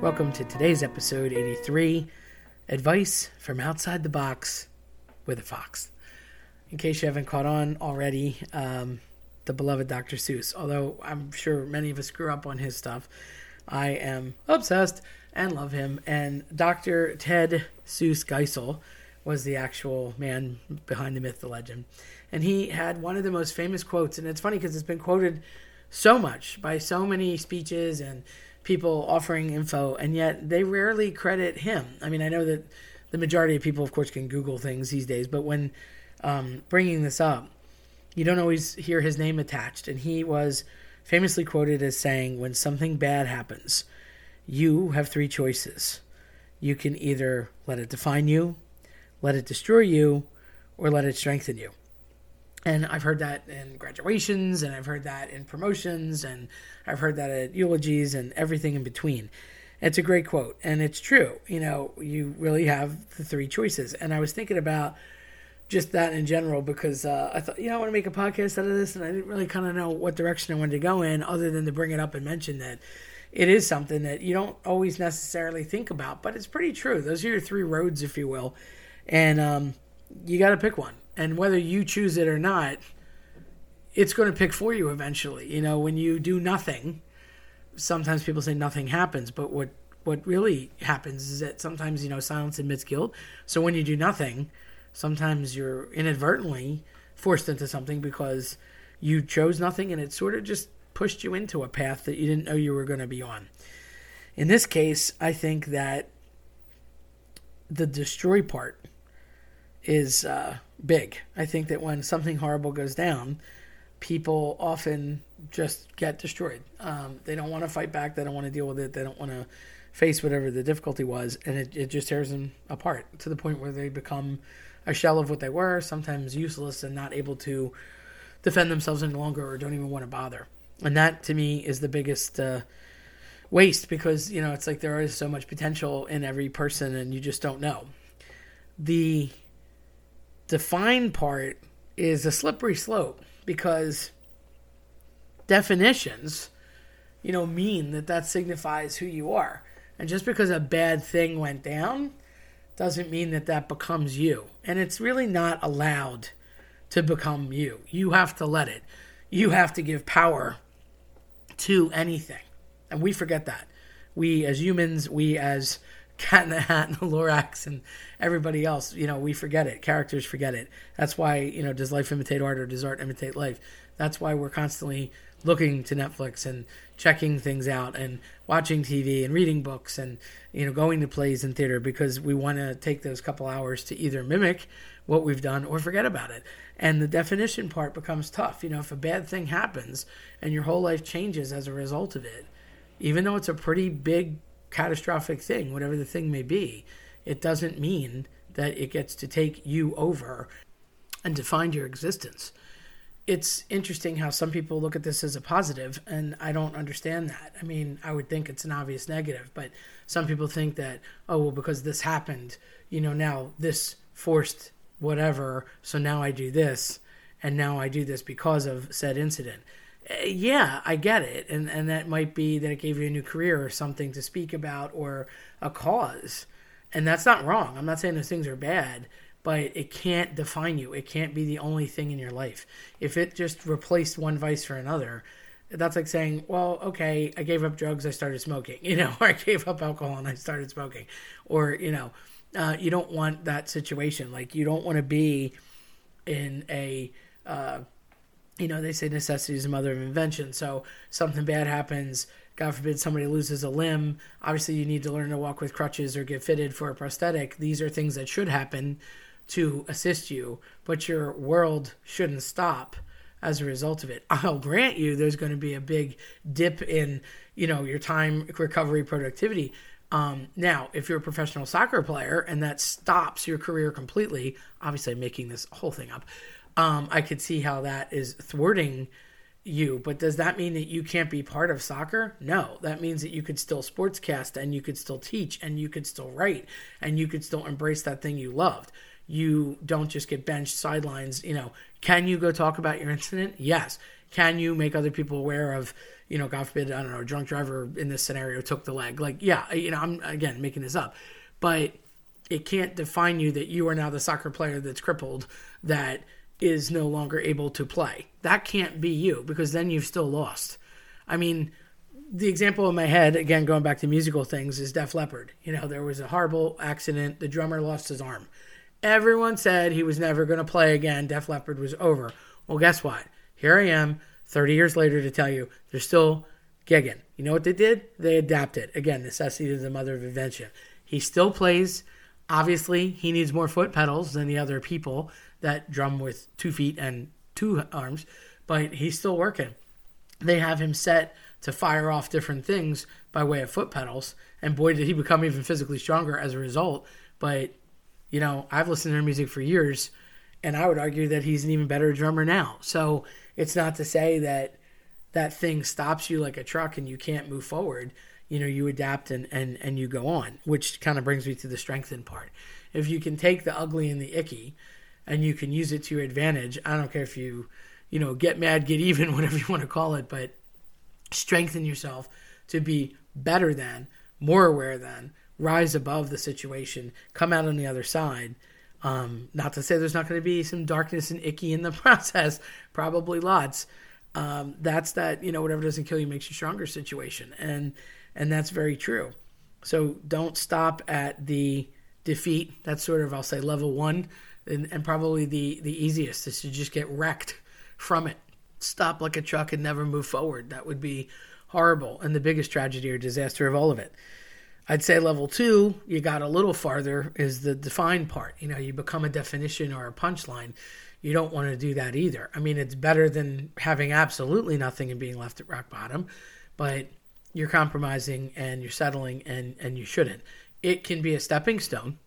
Welcome to today's episode 83 Advice from Outside the Box with a Fox. In case you haven't caught on already, um, the beloved Dr. Seuss, although I'm sure many of us grew up on his stuff, I am obsessed and love him. And Dr. Ted Seuss Geisel was the actual man behind the myth, the legend. And he had one of the most famous quotes, and it's funny because it's been quoted so much by so many speeches and people offering info, and yet they rarely credit him. I mean, I know that the majority of people, of course, can Google things these days, but when um, bringing this up, you don't always hear his name attached. And he was famously quoted as saying, When something bad happens, you have three choices. You can either let it define you, let it destroy you, or let it strengthen you. And I've heard that in graduations, and I've heard that in promotions, and I've heard that at eulogies and everything in between. It's a great quote, and it's true. You know, you really have the three choices. And I was thinking about just that in general because uh, I thought, you know, I want to make a podcast out of this, and I didn't really kind of know what direction I wanted to go in, other than to bring it up and mention that it is something that you don't always necessarily think about, but it's pretty true. Those are your three roads, if you will, and um, you got to pick one and whether you choose it or not, it's going to pick for you eventually. You know, when you do nothing, sometimes people say nothing happens, but what what really happens is that sometimes you know silence admits guilt. So when you do nothing, sometimes you're inadvertently forced into something because you chose nothing and it sort of just pushed you into a path that you didn't know you were going to be on. In this case, I think that the destroy part is uh, big. I think that when something horrible goes down, people often just get destroyed. Um, they don't want to fight back. They don't want to deal with it. They don't want to face whatever the difficulty was, and it, it just tears them apart to the point where they become a shell of what they were, sometimes useless and not able to defend themselves any longer or don't even want to bother. And that to me is the biggest uh, waste because, you know, it's like there is so much potential in every person and you just don't know. The define part is a slippery slope because definitions, you know, mean that that signifies who you are. And just because a bad thing went down doesn't mean that that becomes you. And it's really not allowed to become you. You have to let it. You have to give power to anything. And we forget that. We as humans, we as Cat in the Hat and the Lorax and everybody else, you know, we forget it. Characters forget it. That's why, you know, does life imitate art or does art imitate life? That's why we're constantly looking to Netflix and checking things out and watching TV and reading books and, you know, going to plays and theater because we want to take those couple hours to either mimic what we've done or forget about it. And the definition part becomes tough. You know, if a bad thing happens and your whole life changes as a result of it, even though it's a pretty big catastrophic thing, whatever the thing may be, it doesn't mean that it gets to take you over and define your existence. It's interesting how some people look at this as a positive, and I don't understand that. I mean, I would think it's an obvious negative, but some people think that, oh, well, because this happened, you know, now this forced whatever, so now I do this, and now I do this because of said incident yeah, I get it, and and that might be that it gave you a new career or something to speak about or a cause, and that's not wrong. I'm not saying those things are bad, but it can't define you. It can't be the only thing in your life. If it just replaced one vice for another, that's like saying, well, okay, I gave up drugs, I started smoking, you know, or I gave up alcohol and I started smoking, or you know, uh, you don't want that situation. Like you don't want to be in a uh, you know, they say necessity is the mother of invention. So something bad happens, God forbid somebody loses a limb. Obviously, you need to learn to walk with crutches or get fitted for a prosthetic. These are things that should happen to assist you, but your world shouldn't stop as a result of it. I'll grant you there's going to be a big dip in, you know, your time recovery productivity. Um, now, if you're a professional soccer player and that stops your career completely, obviously I'm making this whole thing up um, I could see how that is thwarting you. But does that mean that you can't be part of soccer? No, that means that you could still sportscast and you could still teach and you could still write and you could still embrace that thing you loved. You don't just get benched sidelines. You know, can you go talk about your incident? Yes. Can you make other people aware of, you know, God forbid, I don't know, a drunk driver in this scenario took the leg? Like, yeah, you know, I'm again making this up, but it can't define you that you are now the soccer player that's crippled that is no longer able to play. That can't be you because then you've still lost. I mean, the example in my head, again, going back to musical things, is Def Leppard. You know, there was a horrible accident. The drummer lost his arm. Everyone said he was never going to play again. Def Leppard was over. Well, guess what? Here I am, 30 years later, to tell you they're still gigging. You know what they did? They adapted. Again, necessity is the mother of invention. He still plays. Obviously, he needs more foot pedals than the other people that drum with two feet and two arms, but he's still working. They have him set to fire off different things by way of foot pedals. And boy, did he become even physically stronger as a result. But, you know, I've listened to their music for years, and I would argue that he's an even better drummer now. So it's not to say that that thing stops you like a truck and you can't move forward. You know, you adapt and, and, and you go on, which kind of brings me to the strengthen part. If you can take the ugly and the icky and you can use it to your advantage, I don't care if you, you know, get mad, get even, whatever you want to call it, but strengthen yourself to be better than, more aware than, rise above the situation, come out on the other side. Um, not to say there's not going to be some darkness and icky in the process, probably lots. Um, that's that you know whatever doesn't kill you makes you stronger situation, and and that's very true. So don't stop at the defeat. That's sort of I'll say level one, and, and probably the the easiest is to just get wrecked from it stop like a truck and never move forward. That would be horrible and the biggest tragedy or disaster of all of it. I'd say level two, you got a little farther, is the define part. You know, you become a definition or a punchline. You don't want to do that either. I mean, it's better than having absolutely nothing and being left at rock bottom, but you're compromising and you're settling and, and you shouldn't. It can be a stepping stone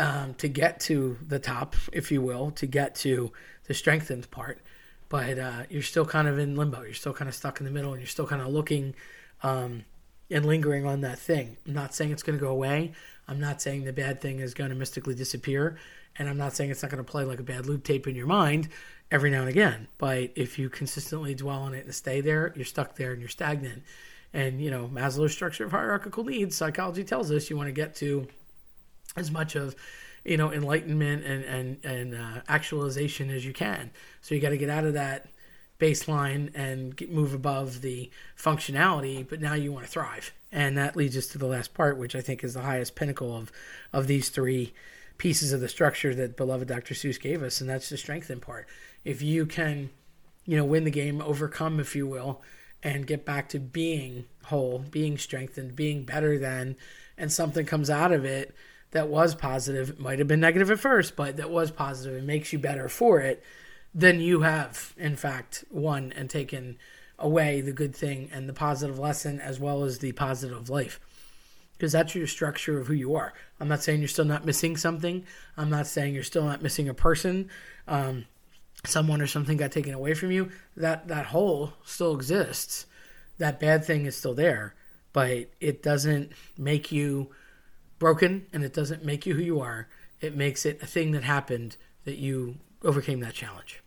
um, to get to the top, if you will, to get to the strengthened part but uh, you're still kind of in limbo. You're still kind of stuck in the middle, and you're still kind of looking um, and lingering on that thing. I'm not saying it's going to go away. I'm not saying the bad thing is going to mystically disappear, and I'm not saying it's not going to play like a bad loop tape in your mind every now and again. But if you consistently dwell on it and stay there, you're stuck there and you're stagnant. And you know Maslow's structure of hierarchical needs, psychology tells us you want to get to as much of you know enlightenment and and and uh, actualization as you can. So you got to get out of that baseline and get, move above the functionality. But now you want to thrive, and that leads us to the last part, which I think is the highest pinnacle of of these three pieces of the structure that beloved Dr. Seuss gave us, and that's the strengthen part. If you can, you know, win the game, overcome, if you will, and get back to being whole, being strengthened, being better than, and something comes out of it that was positive, it might have been negative at first, but that was positive and makes you better for it, then you have, in fact, won and taken away the good thing and the positive lesson as well as the positive life. Because that's your structure of who you are. I'm not saying you're still not missing something. I'm not saying you're still not missing a person, um, someone or something got taken away from you. That that hole still exists. That bad thing is still there, but it doesn't make you broken and it doesn't make you who you are. It makes it a thing that happened that you overcame that challenge.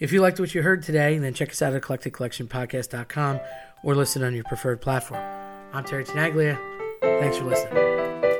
If you liked what you heard today, then check us out at eclecticcollectionpodcast.com or listen on your preferred platform. I'm Terry Tenaglia. Thanks for listening.